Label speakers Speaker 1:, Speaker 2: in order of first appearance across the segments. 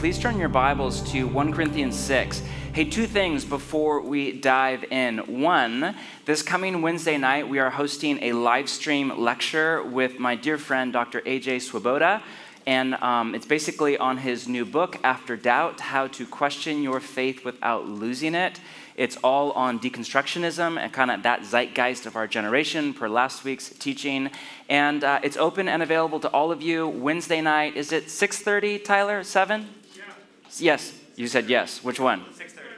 Speaker 1: please turn your Bibles to 1 Corinthians 6. Hey, two things before we dive in. One, this coming Wednesday night, we are hosting a live stream lecture with my dear friend, Dr. AJ Swoboda. And um, it's basically on his new book, After Doubt How to Question Your Faith Without Losing It. It's all on deconstructionism and kind of that zeitgeist of our generation per last week's teaching. And uh, it's open and available to all of you Wednesday night. Is it 6.30, Tyler? 7? Yes, you said yes. Which one?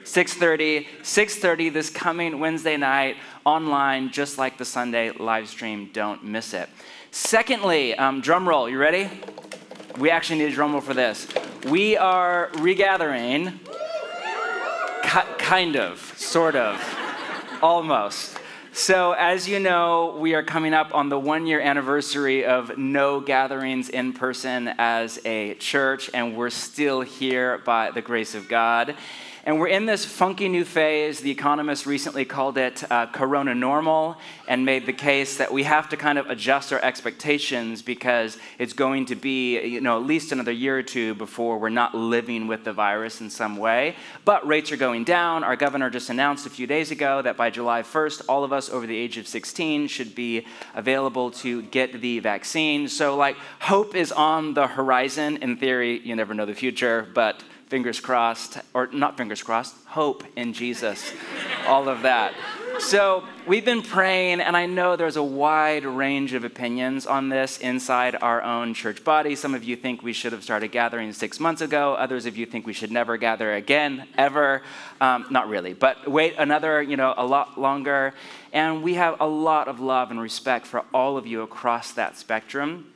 Speaker 1: 6.30 6.30 this coming wednesday night online just like the sunday live stream. Don't miss it. Secondly um, drum roll. You ready? We actually need a drum roll for this. We are regathering kind of, sort of, almost. So, as you know, we are coming up on the one year anniversary of no gatherings in person as a church, and we're still here by the grace of God. And we're in this funky new phase. The Economist recently called it uh, Corona normal and made the case that we have to kind of adjust our expectations because it's going to be, you know, at least another year or two before we're not living with the virus in some way. But rates are going down. Our governor just announced a few days ago that by July 1st, all of us over the age of 16 should be available to get the vaccine. So, like, hope is on the horizon. In theory, you never know the future, but fingers crossed, or not fingers crossed, hope in Jesus, all of that. So we've been praying, and I know there's a wide range of opinions on this inside our own church body. Some of you think we should have started gathering six months ago. Others of you think we should never gather again, ever. Um, not really, but wait another, you know, a lot longer. And we have a lot of love and respect for all of you across that spectrum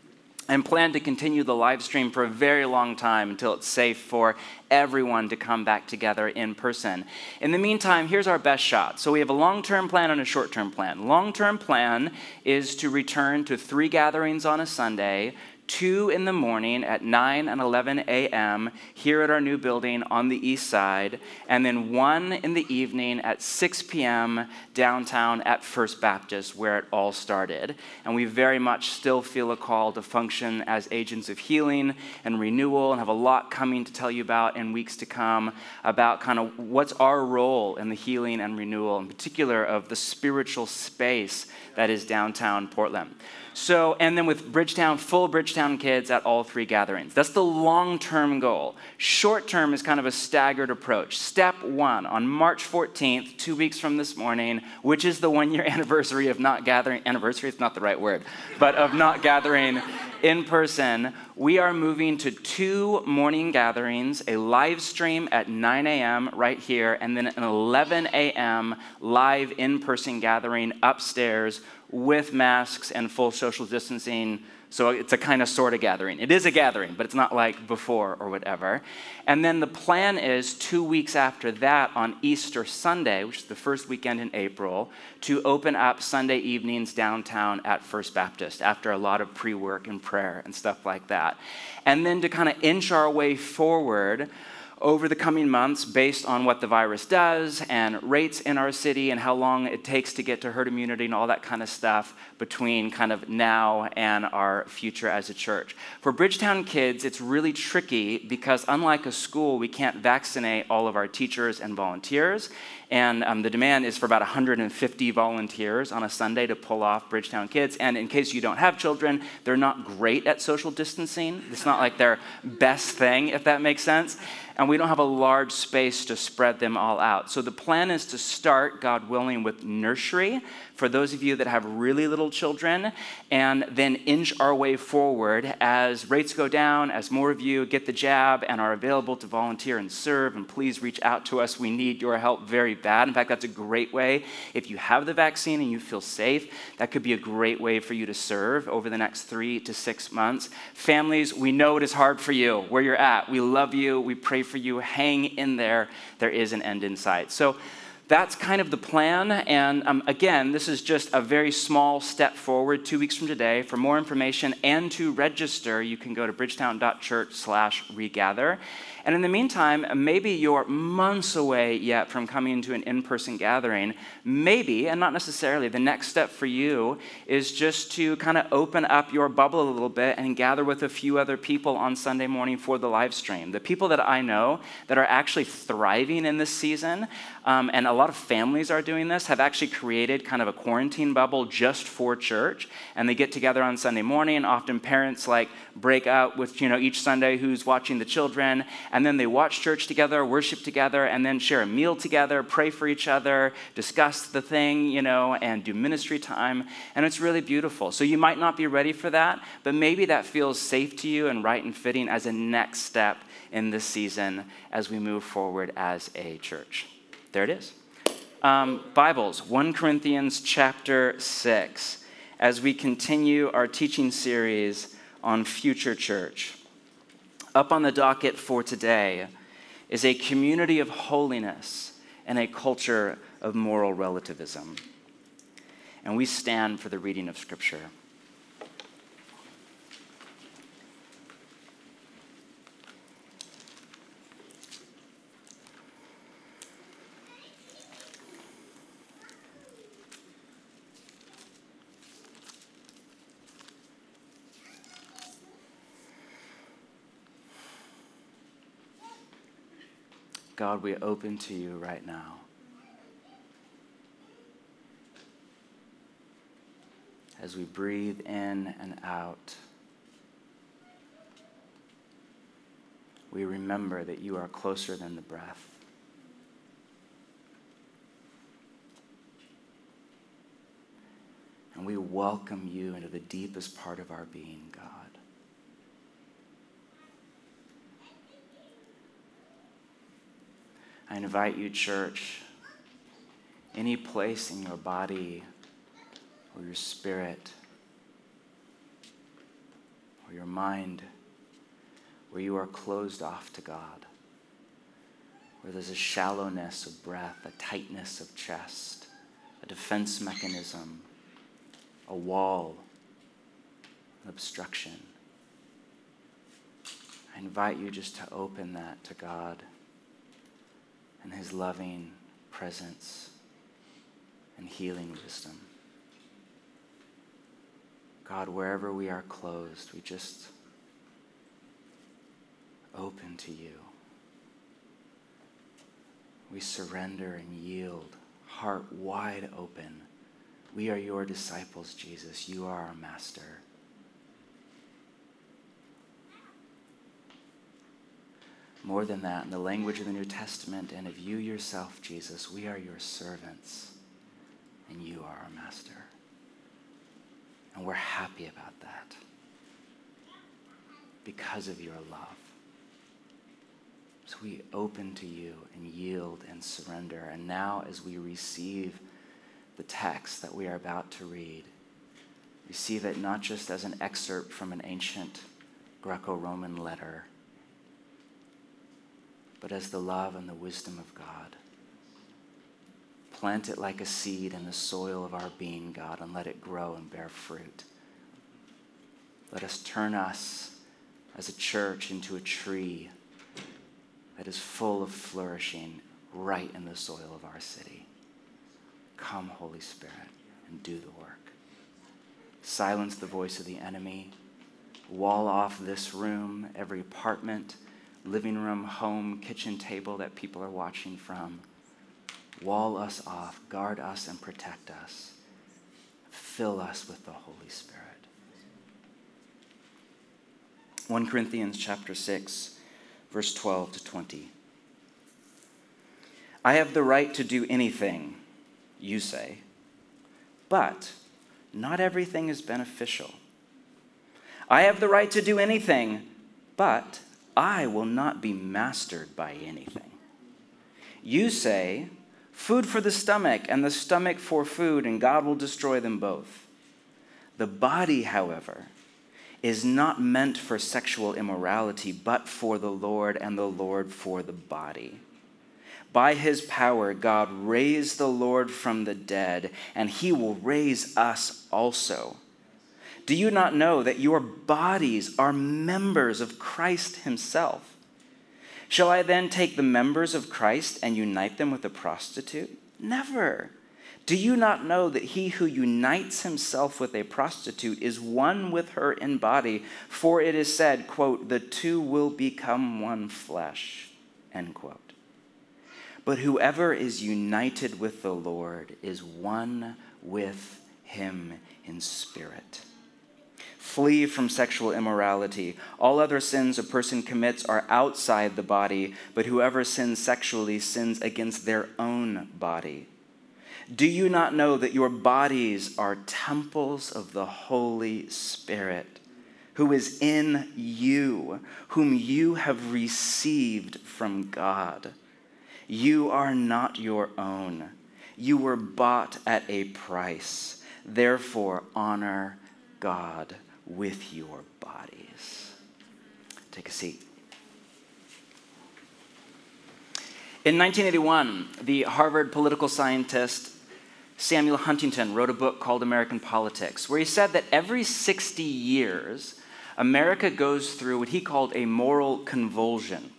Speaker 1: and plan to continue the live stream for a very long time until it's safe for everyone to come back together in person. In the meantime, here's our best shot. So we have a long term plan and a short term plan. Long term plan is to return to three gatherings on a Sunday, 2 in the morning at 9 and 11 a.m. here at our new building on the east side, and then 1 in the evening at 6 p.m. downtown at First Baptist, where it all started. And we very much still feel a call to function as agents of healing and renewal, and have a lot coming to tell you about in weeks to come about kind of what's our role in the healing and renewal, in particular of the spiritual space that is downtown Portland. So, and then with Bridgetown, full Bridgetown kids at all three gatherings. That's the long term goal. Short term is kind of a staggered approach. Step one, on March 14th, two weeks from this morning, which is the one year anniversary of not gathering, anniversary is not the right word, but of not gathering in person, we are moving to two morning gatherings, a live stream at 9 a.m. right here, and then an 11 a.m. live in person gathering upstairs with masks and full social distancing. So it's a kind of sort of gathering. It is a gathering, but it's not like before or whatever. And then the plan is two weeks after that on Easter Sunday, which is the first weekend in April, to open up Sunday evenings downtown at First Baptist after a lot of pre work and prayer and stuff like that. And then to kind of inch our way forward over the coming months based on what the virus does and rates in our city and how long it takes to get to herd immunity and all that kind of stuff between kind of now and our future as a church. For Bridgetown kids, it's really tricky because unlike a school, we can't vaccinate all of our teachers and volunteers. And um, the demand is for about 150 volunteers on a Sunday to pull off Bridgetown Kids. And in case you don't have children, they're not great at social distancing. It's not like their best thing, if that makes sense. And we don't have a large space to spread them all out. So the plan is to start, God willing, with nursery for those of you that have really little children, and then inch our way forward as rates go down, as more of you get the jab and are available to volunteer and serve. And please reach out to us. We need your help very bad. In fact, that's a great way. If you have the vaccine and you feel safe, that could be a great way for you to serve over the next three to six months. Families, we know it is hard for you where you're at. We love you. We pray for you. Hang in there. There is an end in sight. So, that's kind of the plan. And um, again, this is just a very small step forward two weeks from today. For more information and to register, you can go to bridgetown.church slash regather. And in the meantime, maybe you're months away yet from coming to an in person gathering. Maybe, and not necessarily, the next step for you is just to kind of open up your bubble a little bit and gather with a few other people on Sunday morning for the live stream. The people that I know that are actually thriving in this season, um, and a lot of families are doing this, have actually created kind of a quarantine bubble just for church. And they get together on Sunday morning. Often parents like break out with, you know, each Sunday who's watching the children and then they watch church together, worship together, and then share a meal together, pray for each other, discuss the thing, you know, and do ministry time. And it's really beautiful. So you might not be ready for that, but maybe that feels safe to you and right and fitting as a next step in this season as we move forward as a church. There it is. Um, Bibles, 1 Corinthians chapter 6, as we continue our teaching series on future church. Up on the docket for today is a community of holiness and a culture of moral relativism. And we stand for the reading of Scripture. God, we open to you right now. As we breathe in and out, we remember that you are closer than the breath. And we welcome you into the deepest part of our being, God. I invite you, church, any place in your body or your spirit or your mind where you are closed off to God, where there's a shallowness of breath, a tightness of chest, a defense mechanism, a wall, an obstruction. I invite you just to open that to God and his loving presence and healing wisdom. God, wherever we are closed, we just open to you. We surrender and yield, heart wide open. We are your disciples, Jesus. You are our master. More than that, in the language of the New Testament and of you yourself, Jesus, we are your servants and you are our master. And we're happy about that because of your love. So we open to you and yield and surrender. And now, as we receive the text that we are about to read, receive it not just as an excerpt from an ancient Greco Roman letter but as the love and the wisdom of God. Plant it like a seed in the soil of our being, God, and let it grow and bear fruit. Let us turn us as a church into a tree that is full of flourishing right in the soil of our city. Come, Holy Spirit, and do the work. Silence the voice of the enemy. Wall off this room, every apartment living room, home, kitchen table that people are watching from. Wall us off, guard us, and protect us. Fill us with the Holy Spirit. 1 Corinthians chapter 6, verse 12 to 20. I have the right to do anything, you say, but not everything is beneficial. I have the right to do anything, but I will not be mastered by anything. You say, food for the stomach and the stomach for food, and God will destroy them both. The body, however, is not meant for sexual immorality, but for the Lord, and the Lord for the body. By his power, God raised the Lord from the dead, and he will raise us also. Do you not know that your bodies are members of Christ himself? Shall I then take the members of Christ and unite them with a prostitute? Never. Do you not know that he who unites himself with a prostitute is one with her in body? For it is said, quote, the two will become one flesh, end quote. But whoever is united with the Lord is one with him in spirit. Flee from sexual immorality. All other sins a person commits are outside the body, but whoever sins sexually sins against their own body. Do you not know that your bodies are temples of the Holy Spirit, who is in you, whom you have received from God? You are not your own. You were bought at a price. Therefore, honor God with your bodies. Take a seat. In 1981, the Harvard political scientist Samuel Huntington wrote a book called American Politics, where he said that every 60 years, America goes through what he called a moral convulsion.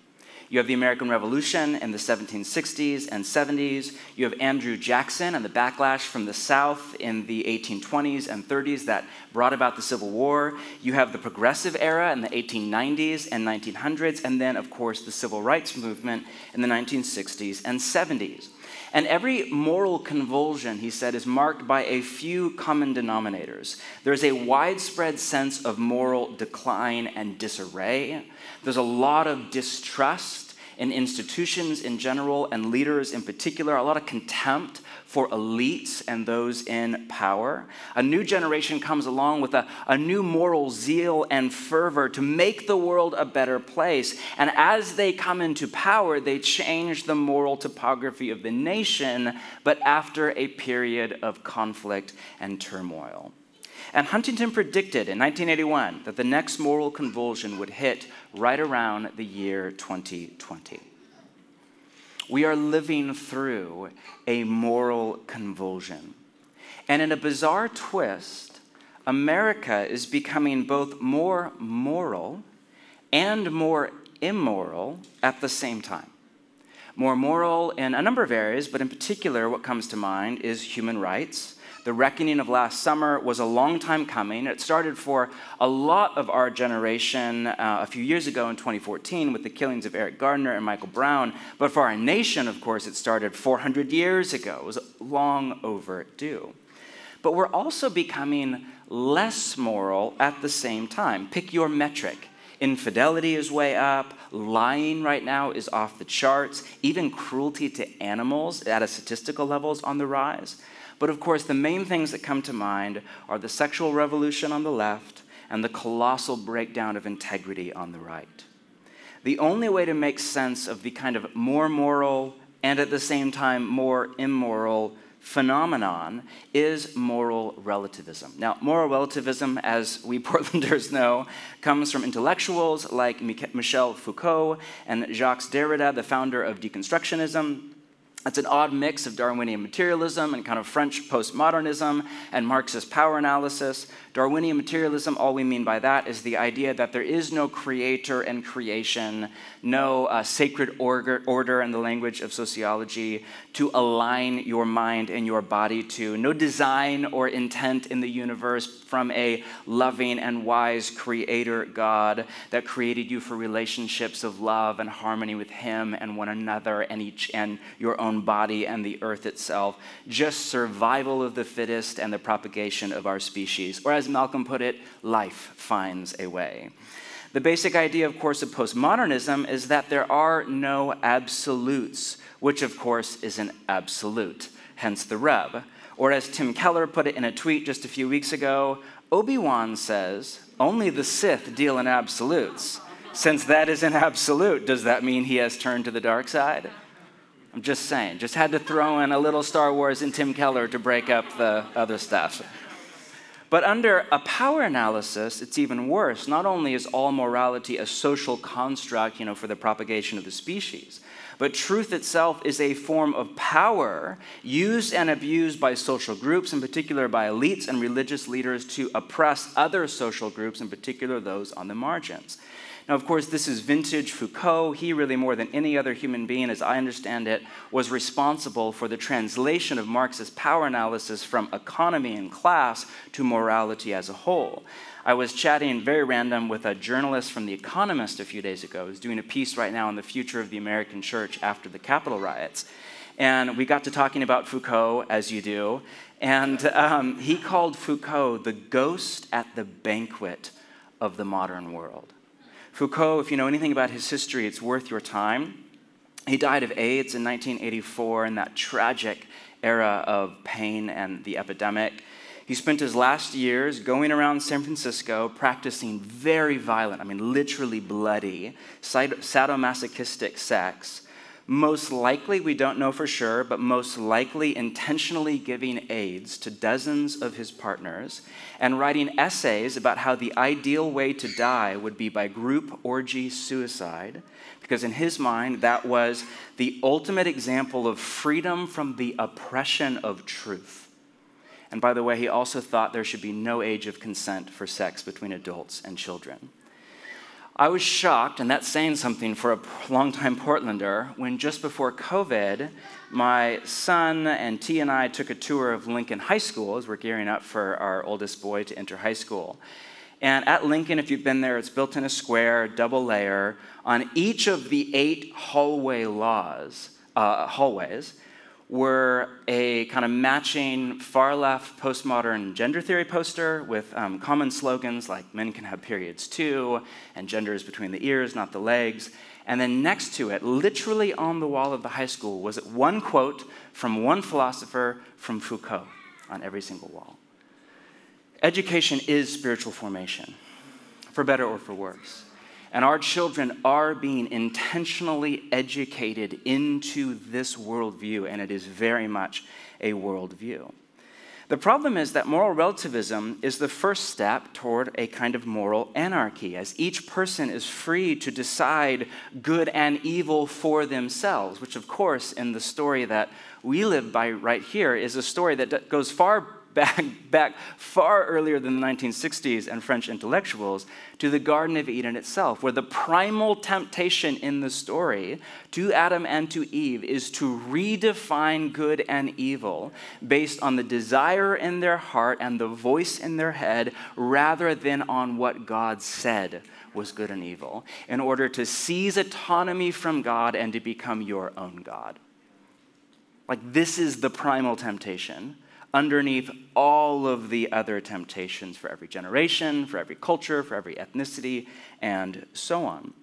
Speaker 1: You have the American Revolution in the 1760s and 70s. You have Andrew Jackson and the backlash from the South in the 1820s and 30s that brought about the Civil War. You have the Progressive era in the 1890s and 1900s. And then, of course, the Civil Rights Movement in the 1960s and 70s. And every moral convulsion, he said, is marked by a few common denominators. There's a widespread sense of moral decline and disarray. There's a lot of distrust in institutions in general and leaders in particular, a lot of contempt for elites and those in power. A new generation comes along with a, a new moral zeal and fervor to make the world a better place. And as they come into power, they change the moral topography of the nation, but after a period of conflict and turmoil. And Huntington predicted in 1981 that the next moral convulsion would hit right around the year 2020 we are living through a moral convulsion. And in a bizarre twist, America is becoming both more moral and more immoral at the same time. More moral in a number of areas, but in particular, what comes to mind is human rights the reckoning of last summer was a long time coming. It started for a lot of our generation uh, a few years ago in 2014 with the killings of Eric Garner and Michael Brown. But for our nation, of course, it started 400 years ago. It was long overdue. But we're also becoming less moral at the same time. Pick your metric. Infidelity is way up. Lying right now is off the charts. Even cruelty to animals at a statistical level is on the rise. But of course, the main things that come to mind are the sexual revolution on the left and the colossal breakdown of integrity on the right. The only way to make sense of the kind of more moral and at the same time more immoral phenomenon is moral relativism. Now, moral relativism, as we Portlanders know, comes from intellectuals like Michel Foucault and Jacques Derrida, the founder of deconstructionism. It's an odd mix of Darwinian materialism and kind of French postmodernism and Marxist power analysis. Darwinian materialism, all we mean by that is the idea that there is no creator and creation, no uh, sacred order, order in the language of sociology to align your mind and your body to, no design or intent in the universe from a loving and wise creator God that created you for relationships of love and harmony with Him and one another and each and your own body and the earth itself. Just survival of the fittest and the propagation of our species. Or as Malcolm put it, life finds a way. The basic idea, of course, of postmodernism is that there are no absolutes, which, of course, is an absolute, hence the rub. Or as Tim Keller put it in a tweet just a few weeks ago, Obi Wan says, only the Sith deal in absolutes. Since that is an absolute, does that mean he has turned to the dark side? I'm just saying, just had to throw in a little Star Wars and Tim Keller to break up the other stuff. But under a power analysis, it's even worse. Not only is all morality a social construct, you know, for the propagation of the species, but truth itself is a form of power used and abused by social groups, in particular by elites and religious leaders, to oppress other social groups, in particular those on the margins. Now, of course, this is vintage Foucault. He, really more than any other human being, as I understand it, was responsible for the translation of Marx's power analysis from economy and class to morality as a whole. I was chatting very random with a journalist from The Economist a few days ago who's doing a piece right now on the future of the American church after the Capitol riots. And we got to talking about Foucault, as you do. And um, he called Foucault the ghost at the banquet of the modern world. Foucault, if you know anything about his history, it's worth your time. He died of AIDS in 1984 in that tragic era of pain and the epidemic. He spent his last years going around San Francisco practicing very violent, I mean, literally bloody, sadomasochistic sex most likely, we don't know for sure, but most likely intentionally giving aids to dozens of his partners and writing essays about how the ideal way to die would be by group orgy suicide, because in his mind, that was the ultimate example of freedom from the oppression of truth. And by the way, he also thought there should be no age of consent for sex between adults and children. I was shocked, and that's saying something for a longtime Portlander, when just before COVID, my son and T and I took a tour of Lincoln High School as we're gearing up for our oldest boy to enter high school. And at Lincoln, if you've been there, it's built in a square, double layer. On each of the eight hallway laws, uh, hallways, were a kind of matching far left postmodern gender theory poster with um, common slogans like men can have periods too, and gender is between the ears, not the legs. And then next to it, literally on the wall of the high school, was one quote from one philosopher from Foucault on every single wall. Education is spiritual formation, for better or for worse. And our children are being intentionally educated into this worldview, and it is very much a worldview. The problem is that moral relativism is the first step toward a kind of moral anarchy, as each person is free to decide good and evil for themselves, which, of course, in the story that we live by right here, is a story that goes far back, back far earlier than the 1960s and French intellectuals to the Garden of Eden itself, where the primal temptation in the story to Adam and to Eve is to redefine good and evil based on the desire in their heart and the voice in their head rather than on what God said was good and evil, in order to seize autonomy from God and to become your own God. Like, this is the primal temptation underneath all of the other temptations for every generation, for every culture, for every ethnicity, and so on.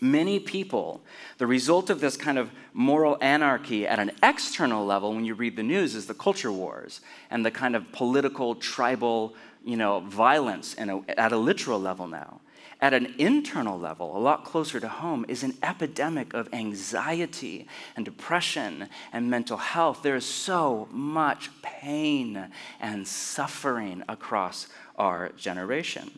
Speaker 1: Many people, the result of this kind of moral anarchy at an external level, when you read the news, is the culture wars and the kind of political, tribal, you know, violence a, at a literal level now at an internal level, a lot closer to home, is an epidemic of anxiety and depression and mental health. There is so much pain and suffering across our generation.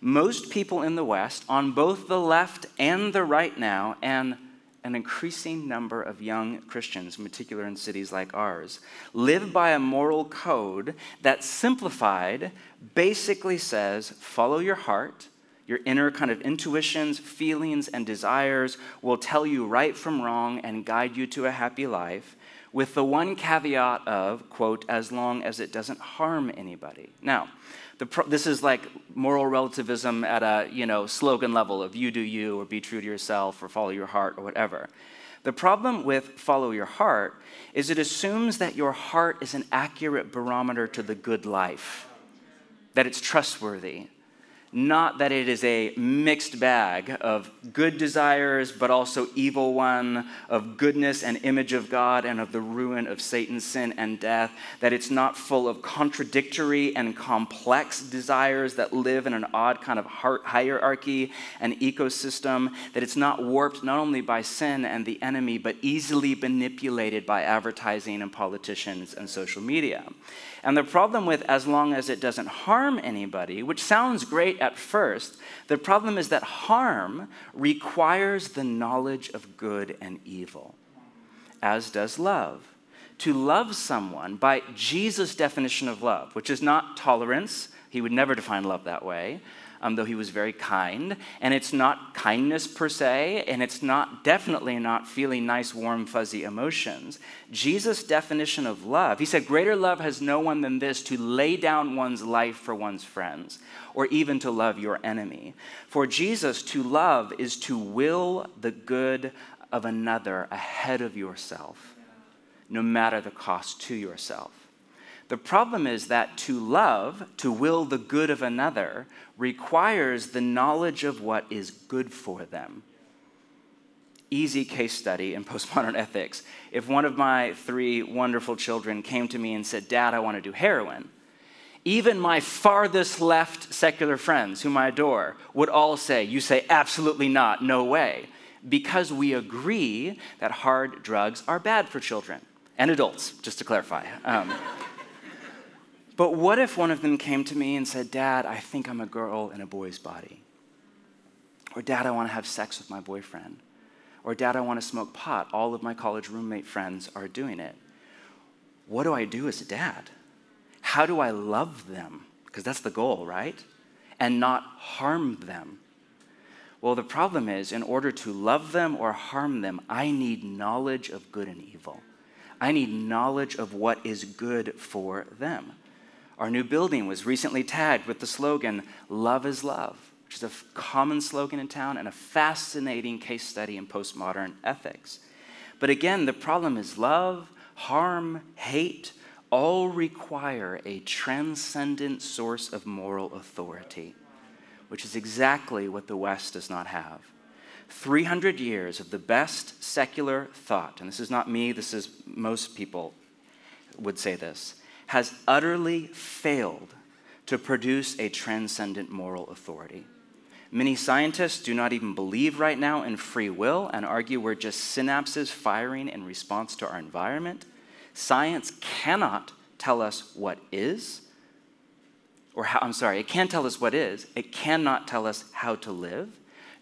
Speaker 1: Most people in the West, on both the left and the right now, and an increasing number of young Christians, in particular in cities like ours, live by a moral code that simplified basically says follow your heart your inner kind of intuitions, feelings, and desires will tell you right from wrong and guide you to a happy life, with the one caveat of, quote, as long as it doesn't harm anybody. Now, pro- this is like moral relativism at a you know slogan level of you do you or be true to yourself or follow your heart or whatever. The problem with follow your heart is it assumes that your heart is an accurate barometer to the good life, that it's trustworthy, not that it is a mixed bag of good desires, but also evil one, of goodness and image of God, and of the ruin of Satan's sin and death, that it's not full of contradictory and complex desires that live in an odd kind of hierarchy and ecosystem, that it's not warped not only by sin and the enemy, but easily manipulated by advertising and politicians and social media. And the problem with as long as it doesn't harm anybody, which sounds great at first. The problem is that harm requires the knowledge of good and evil, as does love. To love someone by Jesus' definition of love, which is not tolerance, he would never define love that way, um, though he was very kind. And it's not kindness per se, and it's not definitely not feeling nice, warm, fuzzy emotions. Jesus' definition of love, he said, Greater love has no one than this to lay down one's life for one's friends, or even to love your enemy. For Jesus, to love is to will the good of another ahead of yourself, no matter the cost to yourself. The problem is that to love, to will the good of another, requires the knowledge of what is good for them. Easy case study in postmodern ethics. If one of my three wonderful children came to me and said, Dad, I want to do heroin, even my farthest left secular friends, whom I adore, would all say, You say absolutely not, no way, because we agree that hard drugs are bad for children and adults, just to clarify. Um, but what if one of them came to me and said, Dad, I think I'm a girl in a boy's body? Or, Dad, I want to have sex with my boyfriend. Or, Dad, I want to smoke pot. All of my college roommate friends are doing it. What do I do as a dad? How do I love them? Because that's the goal, right? And not harm them. Well, the problem is, in order to love them or harm them, I need knowledge of good and evil. I need knowledge of what is good for them. Our new building was recently tagged with the slogan, Love is Love, which is a common slogan in town and a fascinating case study in postmodern ethics. But again, the problem is love, harm, hate all require a transcendent source of moral authority, which is exactly what the West does not have. 300 years of the best secular thought, and this is not me, this is most people would say this has utterly failed to produce a transcendent moral authority. Many scientists do not even believe right now in free will and argue we're just synapses firing in response to our environment. Science cannot tell us what is, or how, I'm sorry, it can't tell us what is, it cannot tell us how to live,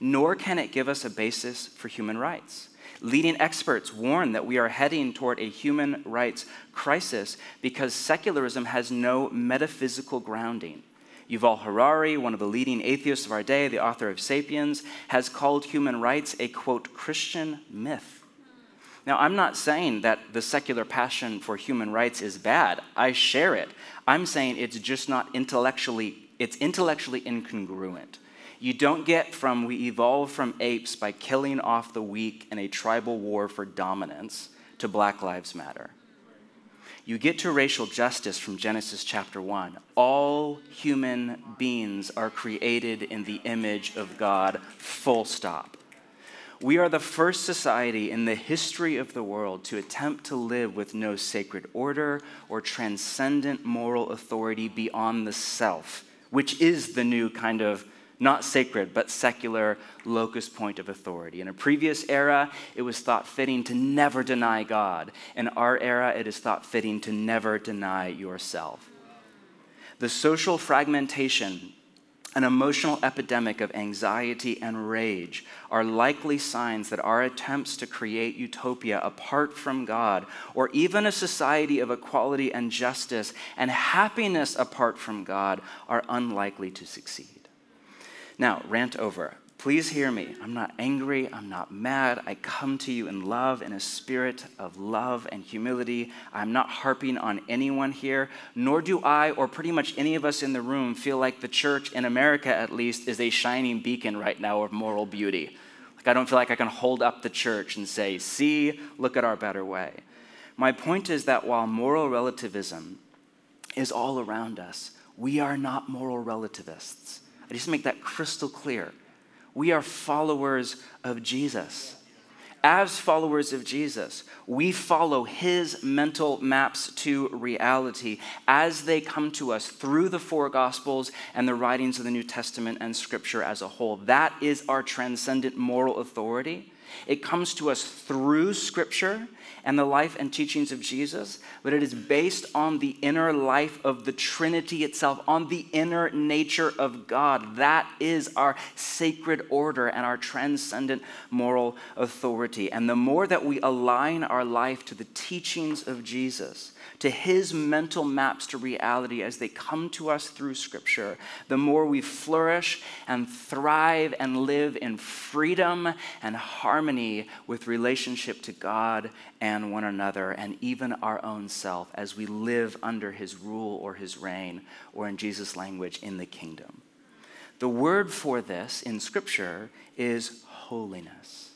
Speaker 1: nor can it give us a basis for human rights. Leading experts warn that we are heading toward a human rights crisis because secularism has no metaphysical grounding. Yuval Harari, one of the leading atheists of our day, the author of Sapiens, has called human rights a quote, Christian myth. Now, I'm not saying that the secular passion for human rights is bad. I share it. I'm saying it's just not intellectually, it's intellectually incongruent. You don't get from we evolved from apes by killing off the weak in a tribal war for dominance to Black Lives Matter. You get to racial justice from Genesis chapter 1. All human beings are created in the image of God, full stop. We are the first society in the history of the world to attempt to live with no sacred order or transcendent moral authority beyond the self, which is the new kind of not sacred, but secular locus point of authority. In a previous era, it was thought fitting to never deny God. In our era, it is thought fitting to never deny yourself. The social fragmentation an emotional epidemic of anxiety and rage are likely signs that our attempts to create utopia apart from God, or even a society of equality and justice and happiness apart from God, are unlikely to succeed. Now, rant over. Please hear me. I'm not angry. I'm not mad. I come to you in love, in a spirit of love and humility. I'm not harping on anyone here, nor do I, or pretty much any of us in the room, feel like the church, in America at least, is a shining beacon right now of moral beauty. Like, I don't feel like I can hold up the church and say, see, look at our better way. My point is that while moral relativism is all around us, we are not moral relativists. I just make that crystal clear. We are followers of Jesus. As followers of Jesus, we follow his mental maps to reality as they come to us through the four gospels and the writings of the New Testament and scripture as a whole. That is our transcendent moral authority. It comes to us through scripture and the life and teachings of Jesus, but it is based on the inner life of the Trinity itself, on the inner nature of God. That is our sacred order and our transcendent moral authority. And the more that we align our life to the teachings of Jesus, to his mental maps to reality as they come to us through Scripture, the more we flourish and thrive and live in freedom and harmony with relationship to God and one another and even our own self as we live under his rule or his reign, or in Jesus' language, in the kingdom. The word for this in Scripture is holiness.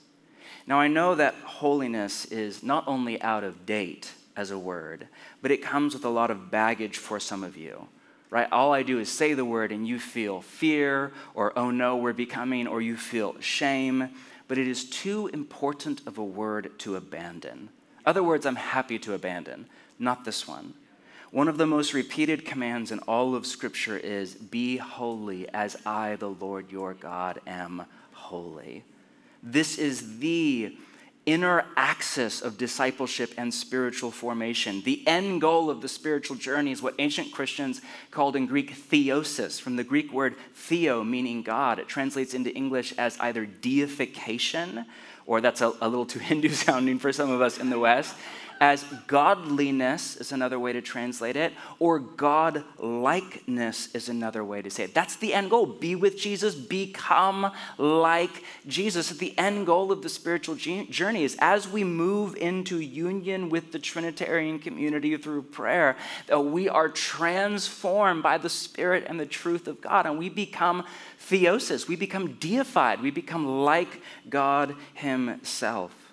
Speaker 1: Now, I know that holiness is not only out of date as a word, but it comes with a lot of baggage for some of you. Right? All I do is say the word and you feel fear or oh no, we're becoming, or you feel shame, but it is too important of a word to abandon. Other words, I'm happy to abandon, not this one. One of the most repeated commands in all of Scripture is Be holy as I, the Lord your God, am holy. This is the inner axis of discipleship and spiritual formation. The end goal of the spiritual journey is what ancient Christians called in Greek theosis, from the Greek word theo, meaning God. It translates into English as either deification, or that's a, a little too Hindu sounding for some of us in the West, as godliness is another way to translate it, or godlikeness is another way to say it. That's the end goal. Be with Jesus, become like Jesus. The end goal of the spiritual journey is as we move into union with the Trinitarian community through prayer, that we are transformed by the Spirit and the truth of God, and we become theosis, we become deified, we become like God Himself.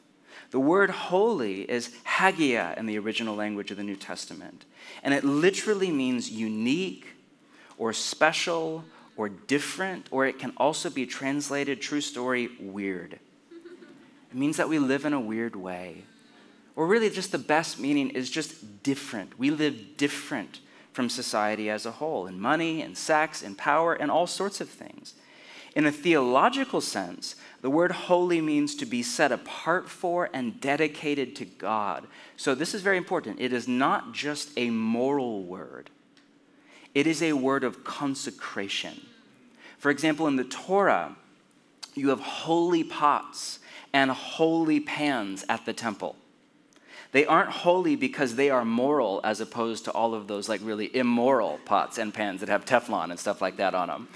Speaker 1: The word holy is hagia in the original language of the New Testament, and it literally means unique or special or different, or it can also be translated, true story, weird. It means that we live in a weird way. Or really, just the best meaning is just different. We live different from society as a whole in money, in sex, in power, and all sorts of things. In a theological sense, the word holy means to be set apart for and dedicated to God. So, this is very important. It is not just a moral word, it is a word of consecration. For example, in the Torah, you have holy pots and holy pans at the temple. They aren't holy because they are moral as opposed to all of those like really immoral pots and pans that have Teflon and stuff like that on them.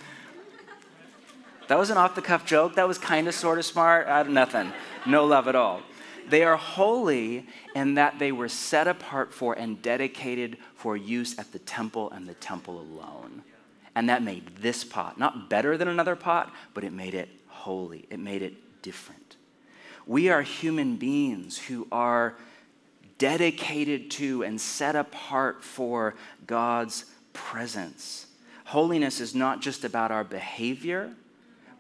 Speaker 1: That was an off the cuff joke. That was kind of sort of smart. I, nothing. No love at all. They are holy in that they were set apart for and dedicated for use at the temple and the temple alone. And that made this pot not better than another pot, but it made it holy. It made it different. We are human beings who are dedicated to and set apart for God's presence. Holiness is not just about our behavior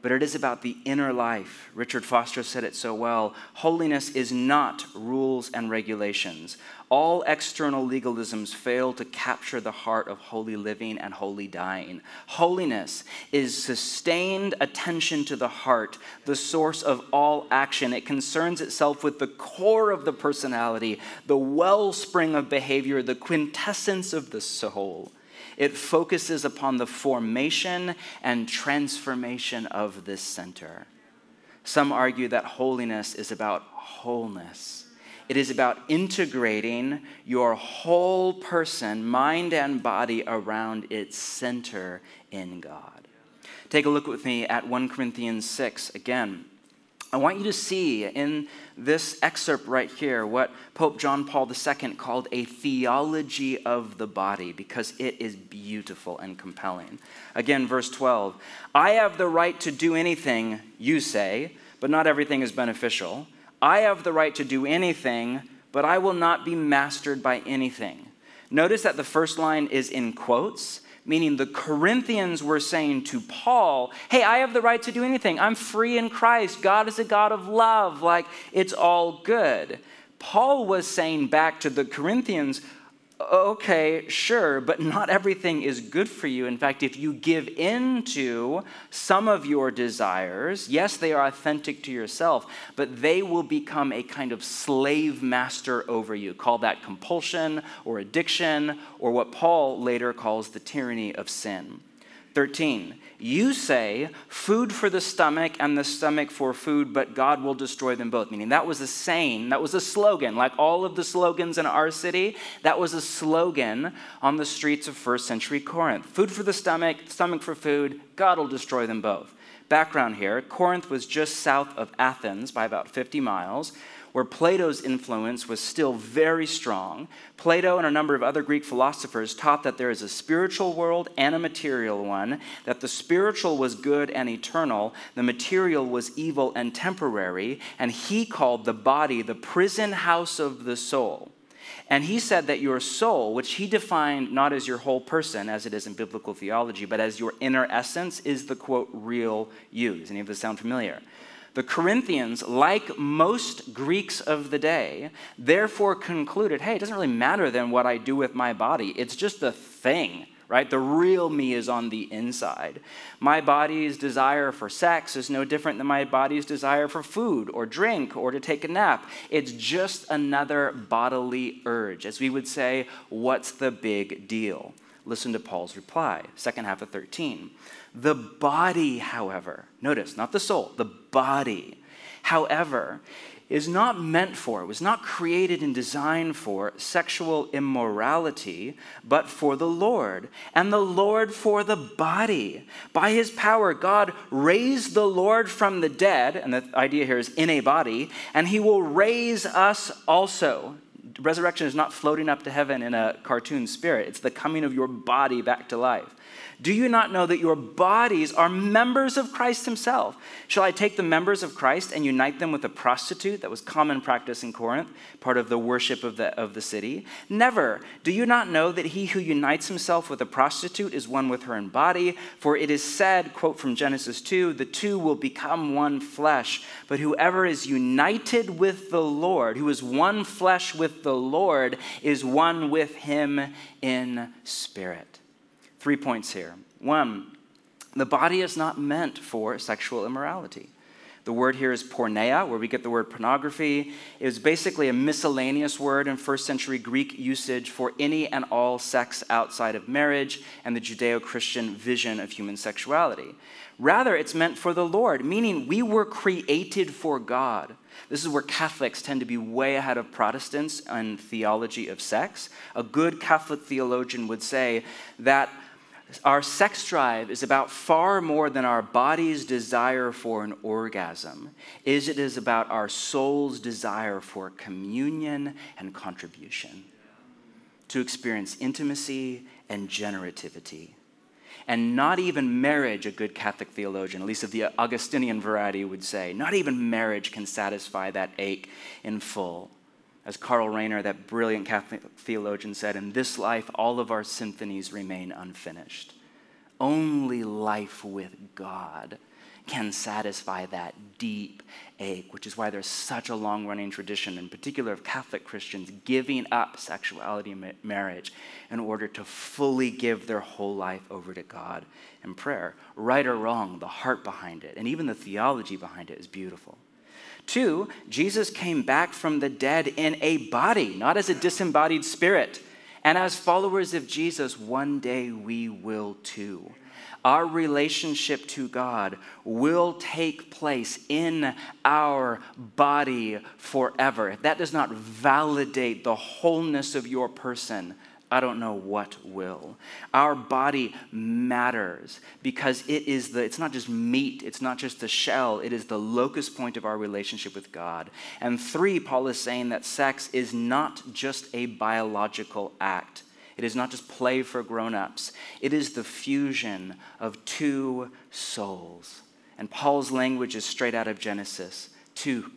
Speaker 1: but it is about the inner life. Richard Foster said it so well. Holiness is not rules and regulations. All external legalisms fail to capture the heart of holy living and holy dying. Holiness is sustained attention to the heart, the source of all action. It concerns itself with the core of the personality, the wellspring of behavior, the quintessence of the soul. It focuses upon the formation and transformation of this center. Some argue that holiness is about wholeness. It is about integrating your whole person, mind and body, around its center in God. Take a look with me at 1 Corinthians 6 again. I want you to see in this excerpt right here what Pope John Paul II called a theology of the body because it is beautiful and compelling. Again, verse 12 I have the right to do anything, you say, but not everything is beneficial. I have the right to do anything, but I will not be mastered by anything. Notice that the first line is in quotes meaning the Corinthians were saying to Paul, Hey, I have the right to do anything. I'm free in Christ. God is a God of love. Like, it's all good. Paul was saying back to the Corinthians, okay, sure, but not everything is good for you. In fact, if you give in to some of your desires, yes, they are authentic to yourself, but they will become a kind of slave master over you. Call that compulsion or addiction, or what Paul later calls the tyranny of sin. 13. You say, food for the stomach and the stomach for food, but God will destroy them both. Meaning that was a saying, that was a slogan. Like all of the slogans in our city, that was a slogan on the streets of first century Corinth. Food for the stomach, stomach for food, God will destroy them both. Background here Corinth was just south of Athens by about 50 miles where Plato's influence was still very strong, Plato and a number of other Greek philosophers taught that there is a spiritual world and a material one, that the spiritual was good and eternal, the material was evil and temporary, and he called the body the prison house of the soul. And he said that your soul, which he defined not as your whole person, as it is in biblical theology, but as your inner essence, is the quote, real you. Does any of this sound familiar? The Corinthians, like most Greeks of the day, therefore concluded hey, it doesn't really matter then what I do with my body, it's just the thing right? The real me is on the inside. My body's desire for sex is no different than my body's desire for food or drink or to take a nap. It's just another bodily urge. As we would say, what's the big deal? Listen to Paul's reply, second half of 13. The body, however, notice, not the soul, the body, however, is not meant for, was not created and designed for sexual immorality, but for the Lord, and the Lord for the body. By his power, God raised the Lord from the dead, and the idea here is in a body, and he will raise us also. Resurrection is not floating up to heaven in a cartoon spirit, it's the coming of your body back to life. Do you not know that your bodies are members of Christ Himself? Shall I take the members of Christ and unite them with a prostitute? That was common practice in Corinth, part of the worship of the, of the city. Never. Do you not know that he who unites himself with a prostitute is one with her in body? For it is said, quote from Genesis 2, the two will become one flesh. But whoever is united with the Lord, who is one flesh with the Lord, is one with him in spirit. Three points here. One, the body is not meant for sexual immorality. The word here is porneia, where we get the word pornography. It was basically a miscellaneous word in first century Greek usage for any and all sex outside of marriage and the Judeo Christian vision of human sexuality. Rather, it's meant for the Lord, meaning we were created for God. This is where Catholics tend to be way ahead of Protestants on theology of sex. A good Catholic theologian would say that our sex drive is about far more than our body's desire for an orgasm. Is it is about our soul's desire for communion and contribution. To experience intimacy and generativity. And not even marriage a good catholic theologian at least of the augustinian variety would say not even marriage can satisfy that ache in full as Karl Rahner, that brilliant Catholic theologian, said, in this life, all of our symphonies remain unfinished. Only life with God can satisfy that deep ache, which is why there's such a long running tradition, in particular of Catholic Christians, giving up sexuality and marriage in order to fully give their whole life over to God in prayer. Right or wrong, the heart behind it, and even the theology behind it is beautiful. Two, Jesus came back from the dead in a body, not as a disembodied spirit. And as followers of Jesus, one day we will too. Our relationship to God will take place in our body forever. If that does not validate the wholeness of your person, I don't know what will. Our body matters because it is the, it's not just meat, it's not just the shell, it is the locus point of our relationship with God. And three, Paul is saying that sex is not just a biological act. It is not just play for grown ups. It is the fusion of two souls. And Paul's language is straight out of Genesis to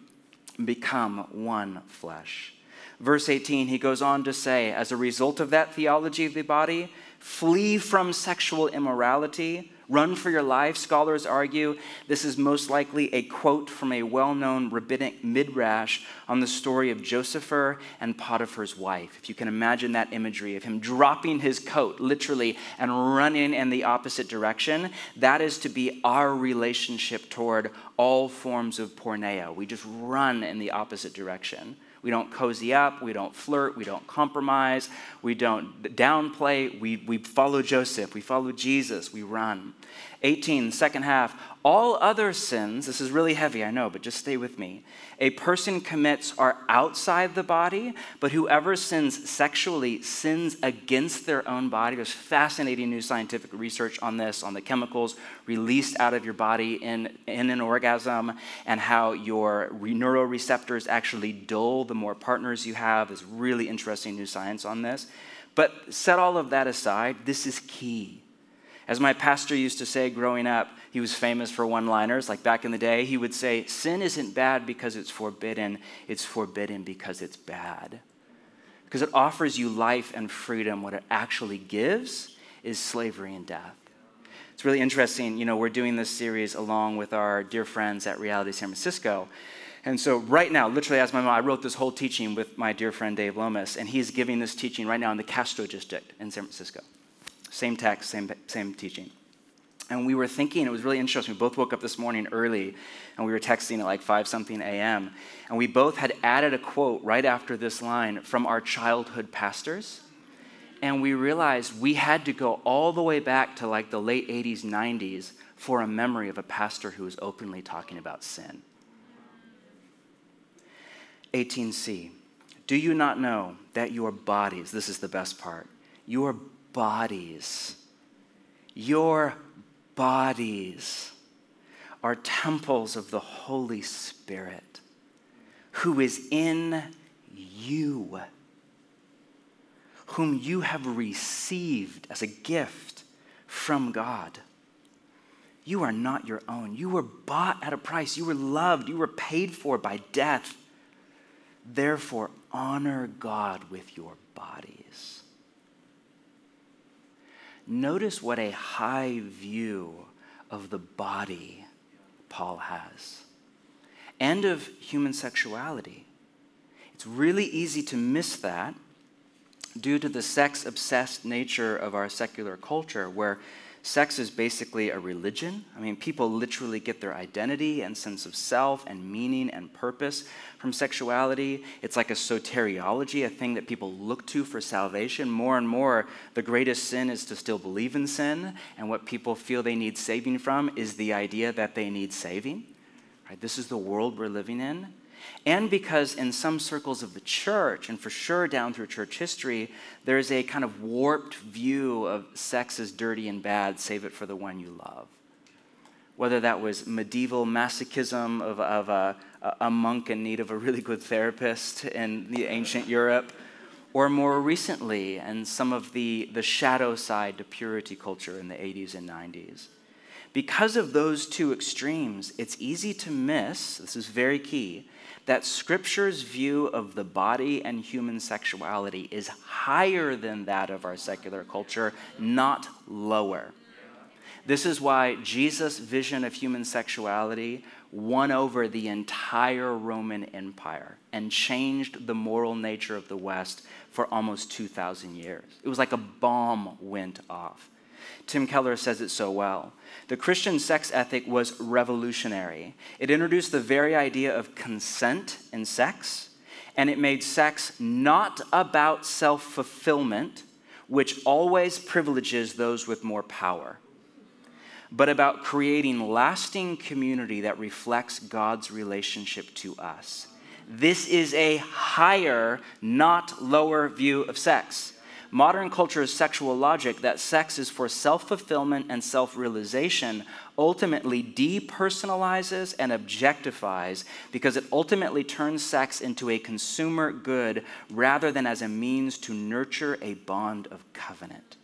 Speaker 1: become one flesh. Verse 18, he goes on to say, as a result of that theology of the body, flee from sexual immorality. Run for your life, scholars argue. This is most likely a quote from a well known rabbinic midrash on the story of Josepher and Potiphar's wife. If you can imagine that imagery of him dropping his coat, literally, and running in the opposite direction, that is to be our relationship toward all forms of porneia. We just run in the opposite direction. We don't cozy up, we don't flirt, we don't compromise, we don't downplay. We, we follow Joseph, we follow Jesus, we run. 18, second half. All other sins, this is really heavy, I know, but just stay with me. A person commits are outside the body, but whoever sins sexually sins against their own body. There's fascinating new scientific research on this, on the chemicals released out of your body in, in an orgasm, and how your neuroreceptors actually dull the more partners you have. There's really interesting new science on this. But set all of that aside, this is key. As my pastor used to say growing up, he was famous for one liners. Like back in the day, he would say, Sin isn't bad because it's forbidden, it's forbidden because it's bad. Because it offers you life and freedom. What it actually gives is slavery and death. It's really interesting. You know, we're doing this series along with our dear friends at Reality San Francisco. And so, right now, literally, as my mom, I wrote this whole teaching with my dear friend Dave Lomas, and he's giving this teaching right now in the Castro District in San Francisco. Same text, same, same teaching. And we were thinking, it was really interesting. We both woke up this morning early and we were texting at like 5 something a.m. And we both had added a quote right after this line from our childhood pastors. And we realized we had to go all the way back to like the late 80s, 90s for a memory of a pastor who was openly talking about sin. 18c. Do you not know that your bodies, this is the best part, your bodies, your bodies are temples of the Holy Spirit who is in you, whom you have received as a gift from God. You are not your own. You were bought at a price. You were loved. You were paid for by death. Therefore, honor God with your bodies. Notice what a high view of the body Paul has and of human sexuality. It's really easy to miss that due to the sex obsessed nature of our secular culture, where Sex is basically a religion. I mean, people literally get their identity and sense of self and meaning and purpose from sexuality. It's like a soteriology, a thing that people look to for salvation. More and more, the greatest sin is to still believe in sin, and what people feel they need saving from is the idea that they need saving. Right? This is the world we're living in and because in some circles of the church, and for sure down through church history, there's a kind of warped view of sex as dirty and bad, save it for the one you love. Whether that was medieval masochism of, of a, a monk in need of a really good therapist in the ancient Europe, or more recently, and some of the, the shadow side to purity culture in the 80s and 90s. Because of those two extremes, it's easy to miss, this is very key, that Scripture's view of the body and human sexuality is higher than that of our secular culture, not lower. This is why Jesus' vision of human sexuality won over the entire Roman Empire and changed the moral nature of the West for almost 2,000 years. It was like a bomb went off. Tim Keller says it so well. The Christian sex ethic was revolutionary. It introduced the very idea of consent in sex, and it made sex not about self fulfillment, which always privileges those with more power, but about creating lasting community that reflects God's relationship to us. This is a higher, not lower view of sex modern culture's sexual logic that sex is for self fulfillment and self realization ultimately depersonalizes and objectifies because it ultimately turns sex into a consumer good rather than as a means to nurture a bond of covenant.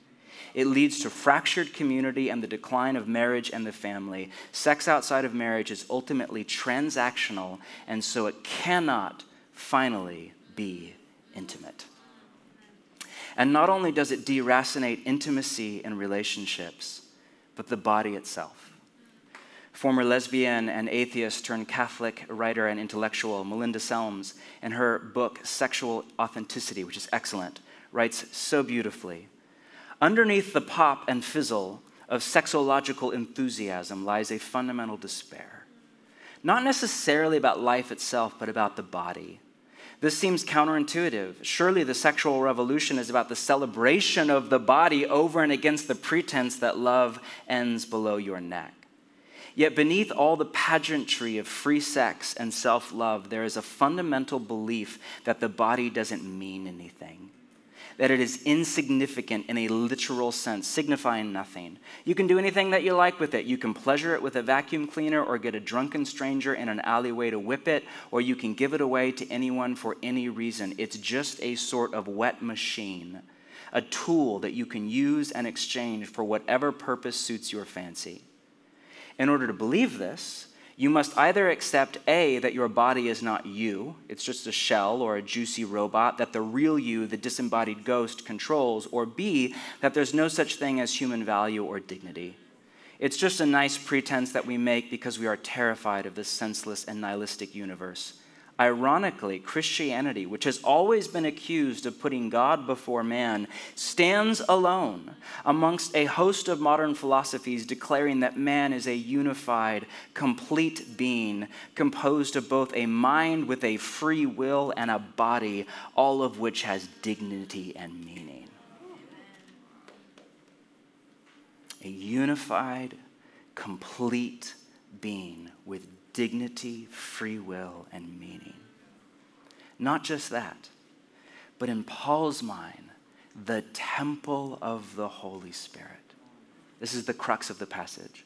Speaker 1: It leads to fractured community and the decline of marriage and the family. Sex outside of marriage is ultimately transactional, and so it cannot finally be intimate. And not only does it deracinate intimacy and relationships, but the body itself. Former lesbian and atheist turned Catholic writer and intellectual Melinda Selmys, in her book Sexual Authenticity, which is excellent, writes so beautifully Underneath the pop and fizzle of sexological enthusiasm lies a fundamental despair. Not necessarily about life itself, but about the body. This seems counterintuitive. Surely the sexual revolution is about the celebration of the body over and against the pretense that love ends below your neck. Yet beneath all the pageantry of free sex and self love, there is a fundamental belief that the body doesn't mean anything that it is insignificant in a literal sense, signifying nothing. You can do anything that you like with it. You can pleasure it with a vacuum cleaner or get a drunken stranger in an alleyway to whip it, or you can give it away to anyone for any reason. It's just a sort of wet machine, a tool that you can use and exchange for whatever purpose suits your fancy. In order to believe this, you must either accept A, that your body is not you, it's just a shell or a juicy robot that the real you, the disembodied ghost, controls, or B, that there's no such thing as human value or dignity. It's just a nice pretense that we make because we are terrified of this senseless and nihilistic universe. Ironically, Christianity, which has always been accused of putting God before man, stands alone amongst a host of modern philosophies declaring that man is a unified, complete being composed of both a mind with a free will and a body, all of which has dignity and meaning. A unified, complete being with dignity, free will, and meaning. Not just that, but in Paul's mind, the temple of the Holy Spirit. This is the crux of the passage.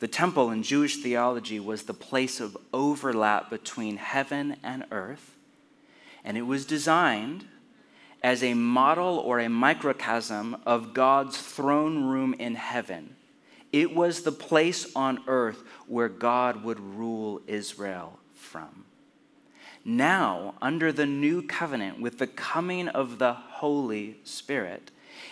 Speaker 1: The temple in Jewish theology was the place of overlap between heaven and earth, and it was designed as a model or a microcosm of God's throne room in heaven. It was the place on earth where God would rule Israel from. Now, under the new covenant, with the coming of the Holy Spirit,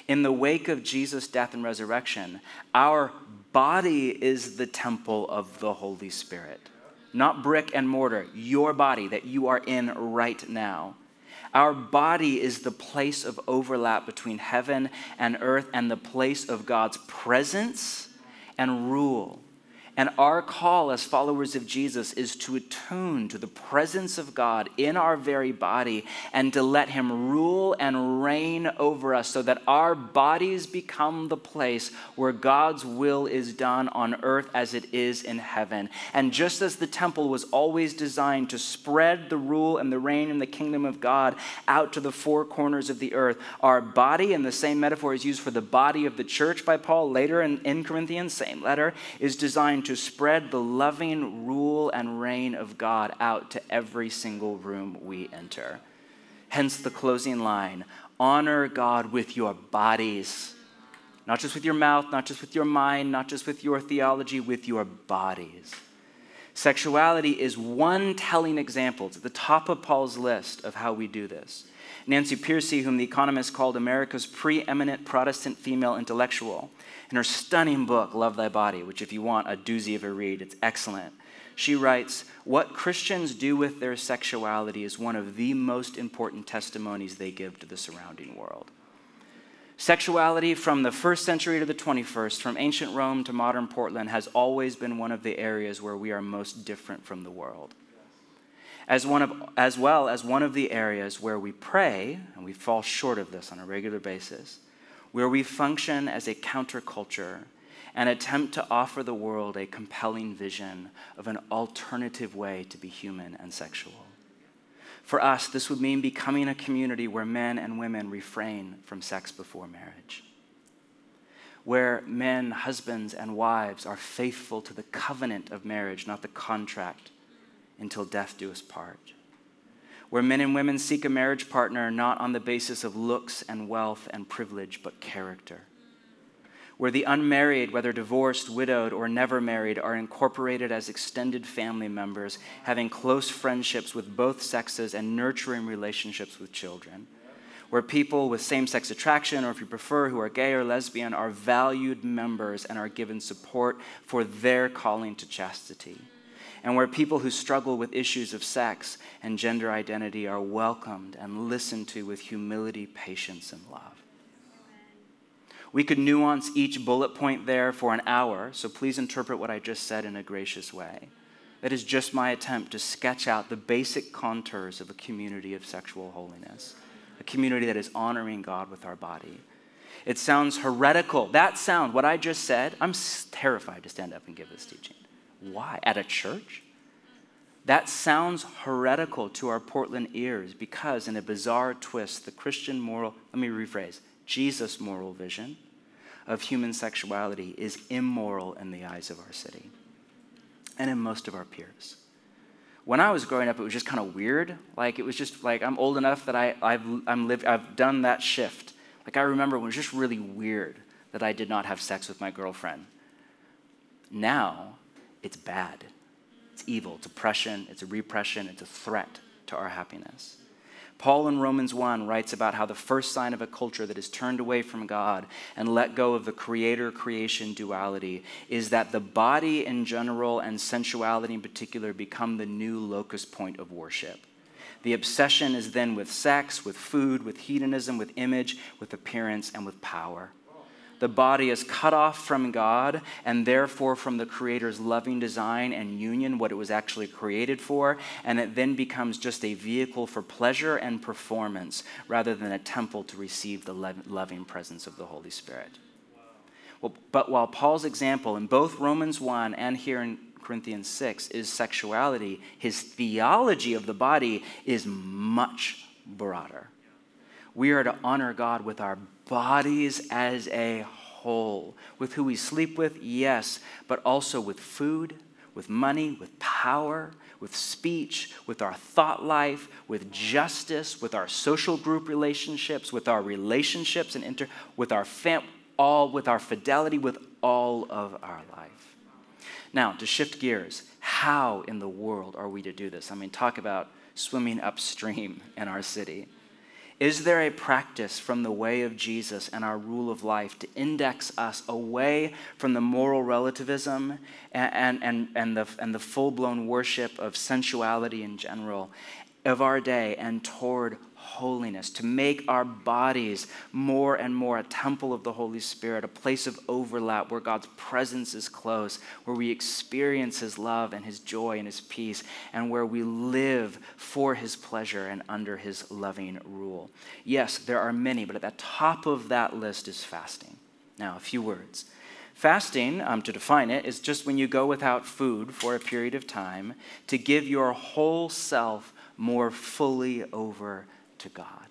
Speaker 1: in the wake of Jesus' death and resurrection, our body is the temple of the Holy Spirit. Not brick and mortar, your body that you are in right now. Our body is the place of overlap between heaven and earth and the place of God's presence and rule. And our call as followers of Jesus is to attune to the presence of God in our very body and to let Him rule and reign over us so that our bodies become the place where God's will is done on earth as it is in heaven. And just as the temple was always designed to spread the rule and the reign and the kingdom of God out to the four corners of the earth, our body, and the same metaphor is used for the body of the church by Paul later in, in Corinthians, same letter, is designed to spread the loving rule and reign of God out to every single room we enter. Hence the closing line honor God with your bodies. Not just with your mouth, not just with your mind, not just with your theology, with your bodies. Sexuality is one telling example. It's at the top of Paul's list of how we do this. Nancy Pearcey, whom The Economist called America's preeminent Protestant female intellectual, in her stunning book, Love Thy Body, which, if you want a doozy of a read, it's excellent. She writes, What Christians do with their sexuality is one of the most important testimonies they give to the surrounding world. Sexuality from the first century to the 21st, from ancient Rome to modern Portland, has always been one of the areas where we are most different from the world. As, one of, as well as one of the areas where we pray, and we fall short of this on a regular basis, where we function as a counterculture and attempt to offer the world a compelling vision of an alternative way to be human and sexual. For us, this would mean becoming a community where men and women refrain from sex before marriage, where men, husbands, and wives are faithful to the covenant of marriage, not the contract, until death do us part where men and women seek a marriage partner not on the basis of looks and wealth and privilege, but character. Where the unmarried, whether divorced, widowed, or never married, are incorporated as extended family members, having close friendships with both sexes and nurturing relationships with children where people with same sex attraction, or if you prefer, who are gay or lesbian, are valued members and are given support for their calling to chastity. And where people who struggle with issues of sex and gender identity are welcomed and listened to with humility, patience, and love. We could nuance each bullet point there for an hour, so please interpret what I just said in a gracious way. That is just my attempt to sketch out the basic contours of a community of sexual holiness, a community that is honoring God with our body. It sounds heretical. That sound, what I just said, I'm terrified to stand up and give this teaching. Why? At a church? That sounds heretical to our Portland ears because, in a bizarre twist, the Christian moral, let me rephrase, Jesus' moral vision of human sexuality is immoral in the eyes of our city and in most of our peers. When I was growing up, it was just kind of weird. Like, it was just like I'm old enough that I, I've, I'm lived, I've done that shift. Like, I remember when it was just really weird that I did not have sex with my girlfriend. Now, it's bad. It's evil. It's oppression. It's a repression. It's a threat to our happiness. Paul in Romans 1 writes about how the first sign of a culture that is turned away from God and let go of the creator creation duality is that the body in general and sensuality in particular become the new locus point of worship. The obsession is then with sex, with food, with hedonism, with image, with appearance, and with power the body is cut off from God and therefore from the Creator's loving design and union, what it was actually created for, and it then becomes just a vehicle for pleasure and performance rather than a temple to receive the loving presence of the Holy Spirit. Well, but while Paul's example in both Romans 1 and here in Corinthians 6 is sexuality, his theology of the body is much broader. We are to honor God with our bodies as a whole. With who we sleep with, yes, but also with food, with money, with power, with speech, with our thought life, with justice, with our social group relationships, with our relationships and inter, with our fam, all with our fidelity, with all of our life. Now, to shift gears, how in the world are we to do this? I mean, talk about swimming upstream in our city. Is there a practice from the way of Jesus and our rule of life to index us away from the moral relativism and, and, and the, and the full blown worship of sensuality in general of our day and toward holiness, to make our bodies more and more a temple of the Holy Spirit, a place of overlap where God's presence is close, where we experience His love and His joy and His peace, and where we live for His pleasure and under His loving rule. Yes, there are many, but at the top of that list is fasting. Now, a few words. Fasting, um, to define it, is just when you go without food for a period of time to give your whole self more fully over to God.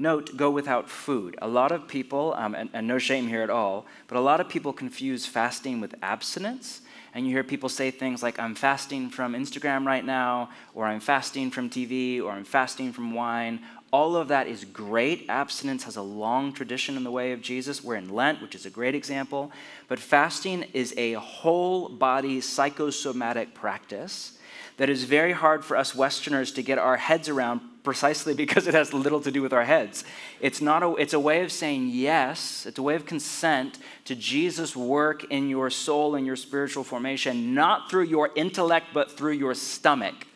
Speaker 1: Note, go without food. A lot of people, um, and, and no shame here at all, but a lot of people confuse fasting with abstinence. And you hear people say things like, I'm fasting from Instagram right now, or I'm fasting from TV, or I'm fasting from wine. All of that is great. Abstinence has a long tradition in the way of Jesus. We're in Lent, which is a great example. But fasting is a whole body psychosomatic practice that is very hard for us Westerners to get our heads around precisely because it has little to do with our heads. It's, not a, it's a way of saying yes, it's a way of consent to Jesus' work in your soul and your spiritual formation, not through your intellect, but through your stomach.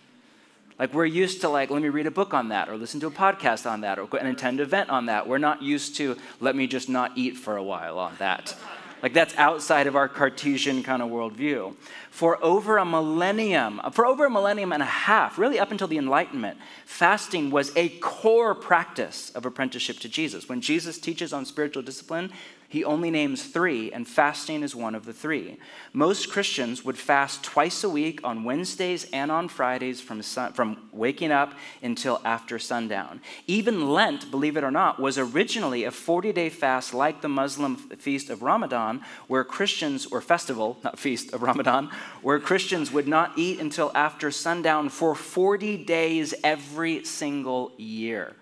Speaker 1: Like we're used to like, let me read a book on that, or listen to a podcast on that, or attend an event on that. We're not used to let me just not eat for a while on that. Like that's outside of our Cartesian kind of worldview. For over a millennium, for over a millennium and a half, really up until the Enlightenment, fasting was a core practice of apprenticeship to Jesus. When Jesus teaches on spiritual discipline, he only names three, and fasting is one of the three. Most Christians would fast twice a week on Wednesdays and on Fridays from, sun, from waking up until after sundown. Even Lent, believe it or not, was originally a 40 day fast like the Muslim feast of Ramadan, where Christians, or festival, not feast of Ramadan, where Christians would not eat until after sundown for 40 days every single year.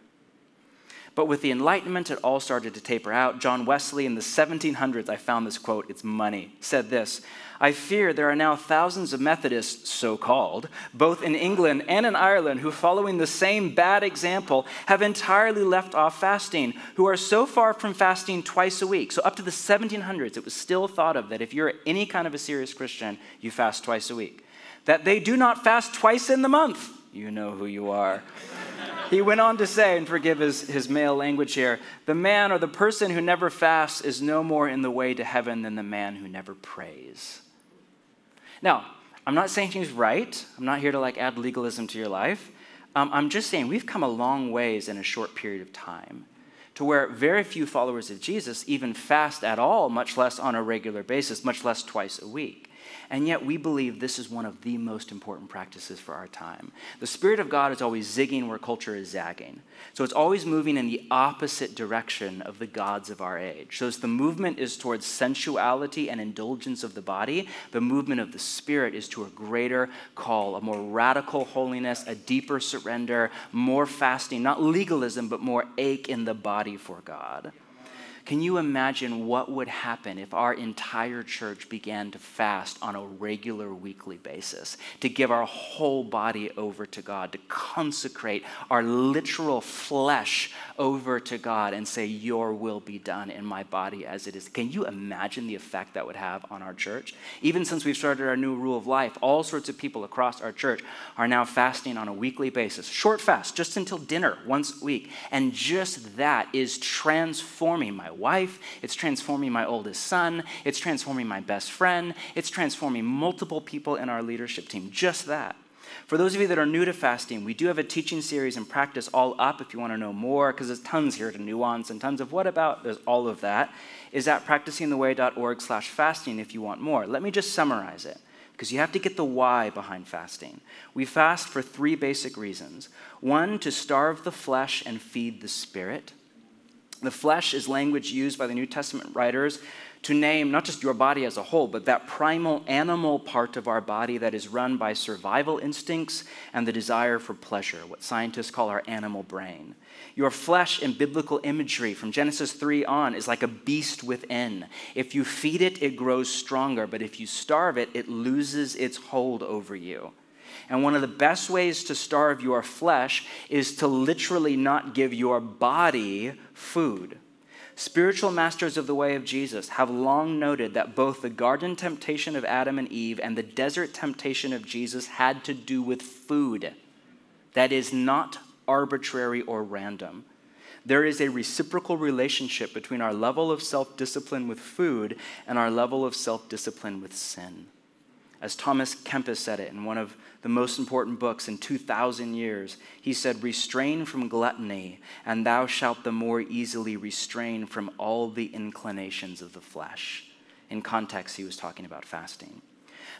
Speaker 1: But with the Enlightenment, it all started to taper out. John Wesley in the 1700s, I found this quote, it's money, said this I fear there are now thousands of Methodists, so called, both in England and in Ireland, who, following the same bad example, have entirely left off fasting, who are so far from fasting twice a week. So, up to the 1700s, it was still thought of that if you're any kind of a serious Christian, you fast twice a week. That they do not fast twice in the month. You know who you are. He went on to say, and forgive his, his male language here the man or the person who never fasts is no more in the way to heaven than the man who never prays. Now, I'm not saying he's right. I'm not here to like add legalism to your life. Um, I'm just saying we've come a long ways in a short period of time to where very few followers of Jesus even fast at all, much less on a regular basis, much less twice a week. And yet, we believe this is one of the most important practices for our time. The Spirit of God is always zigging where culture is zagging. So it's always moving in the opposite direction of the gods of our age. So as the movement is towards sensuality and indulgence of the body, the movement of the Spirit is to a greater call, a more radical holiness, a deeper surrender, more fasting, not legalism, but more ache in the body for God. Can you imagine what would happen if our entire church began to fast on a regular weekly basis, to give our whole body over to God, to consecrate our literal flesh over to God and say, Your will be done in my body as it is? Can you imagine the effect that would have on our church? Even since we've started our new rule of life, all sorts of people across our church are now fasting on a weekly basis, short fast, just until dinner once a week. And just that is transforming my wife, it's transforming my oldest son, it's transforming my best friend, it's transforming multiple people in our leadership team. Just that. For those of you that are new to fasting, we do have a teaching series and practice all up if you want to know more, because there's tons here to nuance and tons of what about, there's all of that, is at practicingtheway.org slash fasting if you want more. Let me just summarize it, because you have to get the why behind fasting. We fast for three basic reasons. One, to starve the flesh and feed the spirit. The flesh is language used by the New Testament writers to name not just your body as a whole, but that primal animal part of our body that is run by survival instincts and the desire for pleasure, what scientists call our animal brain. Your flesh in biblical imagery from Genesis 3 on is like a beast within. If you feed it, it grows stronger, but if you starve it, it loses its hold over you. And one of the best ways to starve your flesh is to literally not give your body food. Spiritual masters of the way of Jesus have long noted that both the garden temptation of Adam and Eve and the desert temptation of Jesus had to do with food. That is not arbitrary or random. There is a reciprocal relationship between our level of self discipline with food and our level of self discipline with sin. As Thomas Kempis said it in one of the most important books in 2,000 years, he said, Restrain from gluttony, and thou shalt the more easily restrain from all the inclinations of the flesh. In context, he was talking about fasting.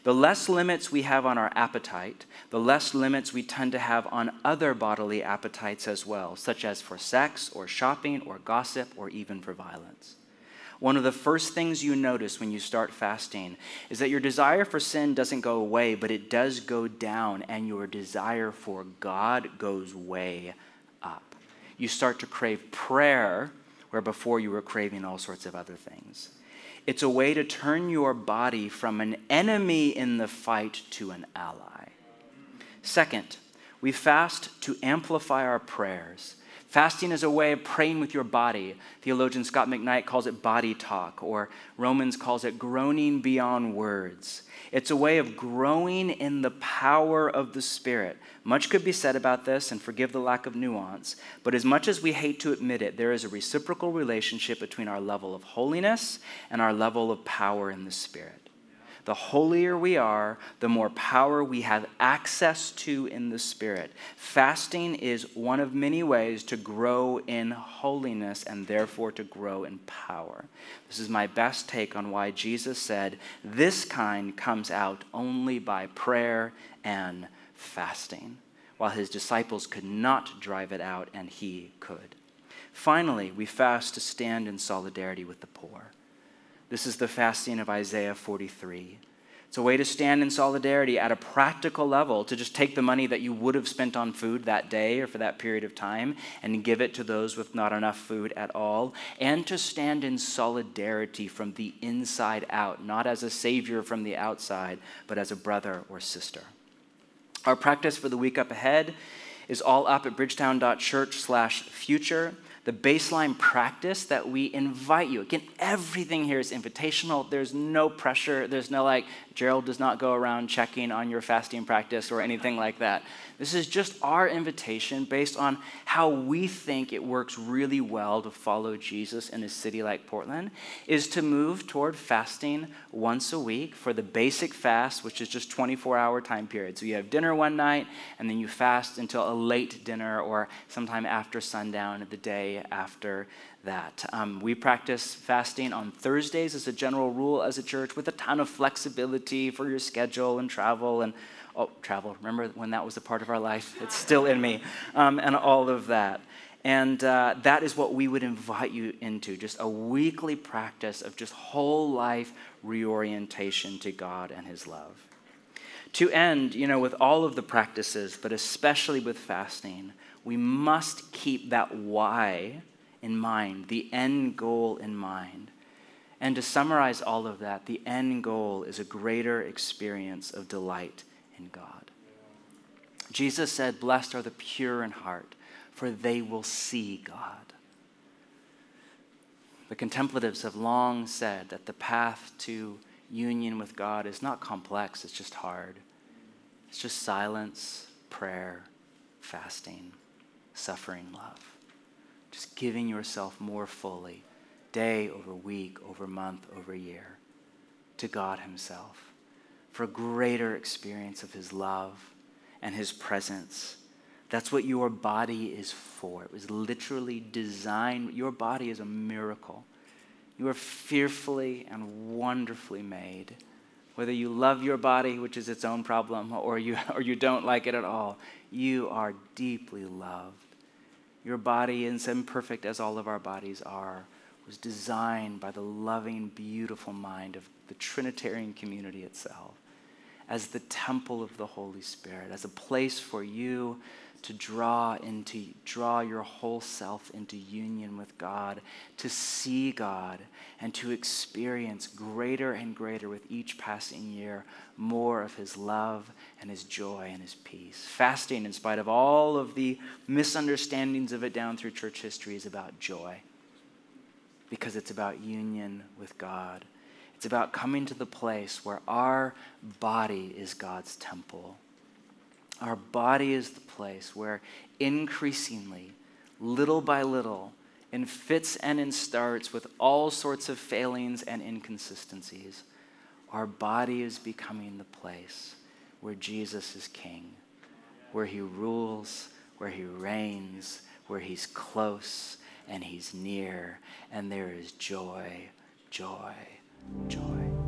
Speaker 1: The less limits we have on our appetite, the less limits we tend to have on other bodily appetites as well, such as for sex or shopping or gossip or even for violence one of the first things you notice when you start fasting is that your desire for sin doesn't go away, but it does go down, and your desire for God goes way up. You start to crave prayer where before you were craving all sorts of other things. It's a way to turn your body from an enemy in the fight to an ally. Second, we fast to amplify our prayers. Fasting is a way of praying with your body. Theologian Scot McKnight calls it body talk, or Romans calls it groaning beyond words. It's a way of growing in the power of the Spirit. Much could be said about this, and forgive the lack of nuance, but as much as we hate to admit it, there is a reciprocal relationship between our level of holiness and our level of power in the Spirit the holier we are, the more power we have access to in the Spirit. Fasting is one of many ways to grow in holiness and therefore to grow in power. This is my best take on why Jesus said, This kind comes out only by prayer and fasting, while his disciples could not drive it out and he could. Finally, we fast to stand in solidarity with the poor. This is the fasting of Isaiah 43. It's a way to stand in solidarity at a practical level to just take the money that you would have spent on food that day or for that period of time and give it to those with not enough food at all, and to stand in solidarity from the inside out, not as a savior from the outside, but as a brother or sister. Our practice for the week up ahead is all up at bridgetown.church/future the baseline practice that we invite you. Again, everything here is invitational. There's no pressure. There's no like, Gerald does not go around checking on your fasting practice or anything like that. This is just our invitation based on how we think it works really well to follow Jesus in a city like Portland, is to move toward fasting once a week for the basic fast, which is just 24 hour time period. So you have dinner one night, and then you fast until a late dinner or sometime after sundown the day after that. Um, we practice fasting on Thursdays as a general rule as a church with a ton of flexibility for your schedule and travel and oh, travel. Remember when that was a part of our life? It's still in me, um, and all of that. And uh, that is what we would invite you into just a weekly practice of just whole life reorientation to God and His love. To end, you know, with all of the practices, but especially with fasting, we must keep that why in mind, the end goal in mind. And to summarize all of that, the end goal is a greater experience of delight in God. Jesus said, Blessed are the pure in heart, for they will see God. The contemplatives have long said that the path to union with God is not complex, it's just hard. It's just silence, prayer, fasting, suffering love. Just giving yourself more fully, day over week, over month, over year, to God Himself for a greater experience of His love and His presence. That's what your body is for. It was literally designed, your body is a miracle. You are fearfully and wonderfully made. Whether you love your body, which is its own problem, or you, or you don't like it at all, you are deeply loved. Your body, as imperfect as all of our bodies are, was designed by the loving, beautiful mind of the Trinitarian community itself as the temple of the Holy Spirit, as a place for you to draw into draw your whole self into union with God, to see God and to experience greater and greater with each passing year more of his love and his joy and his peace. Fasting in spite of all of the misunderstandings of it down through church history is about joy because it's about union with God it's about coming to the place where our body is God's temple. Our body is the place where increasingly, little by little, in fits and in starts with all sorts of failings and inconsistencies, our body is becoming the place where Jesus is king, where he rules, where he reigns, where he's close and he's near, and there is joy, joy, joy.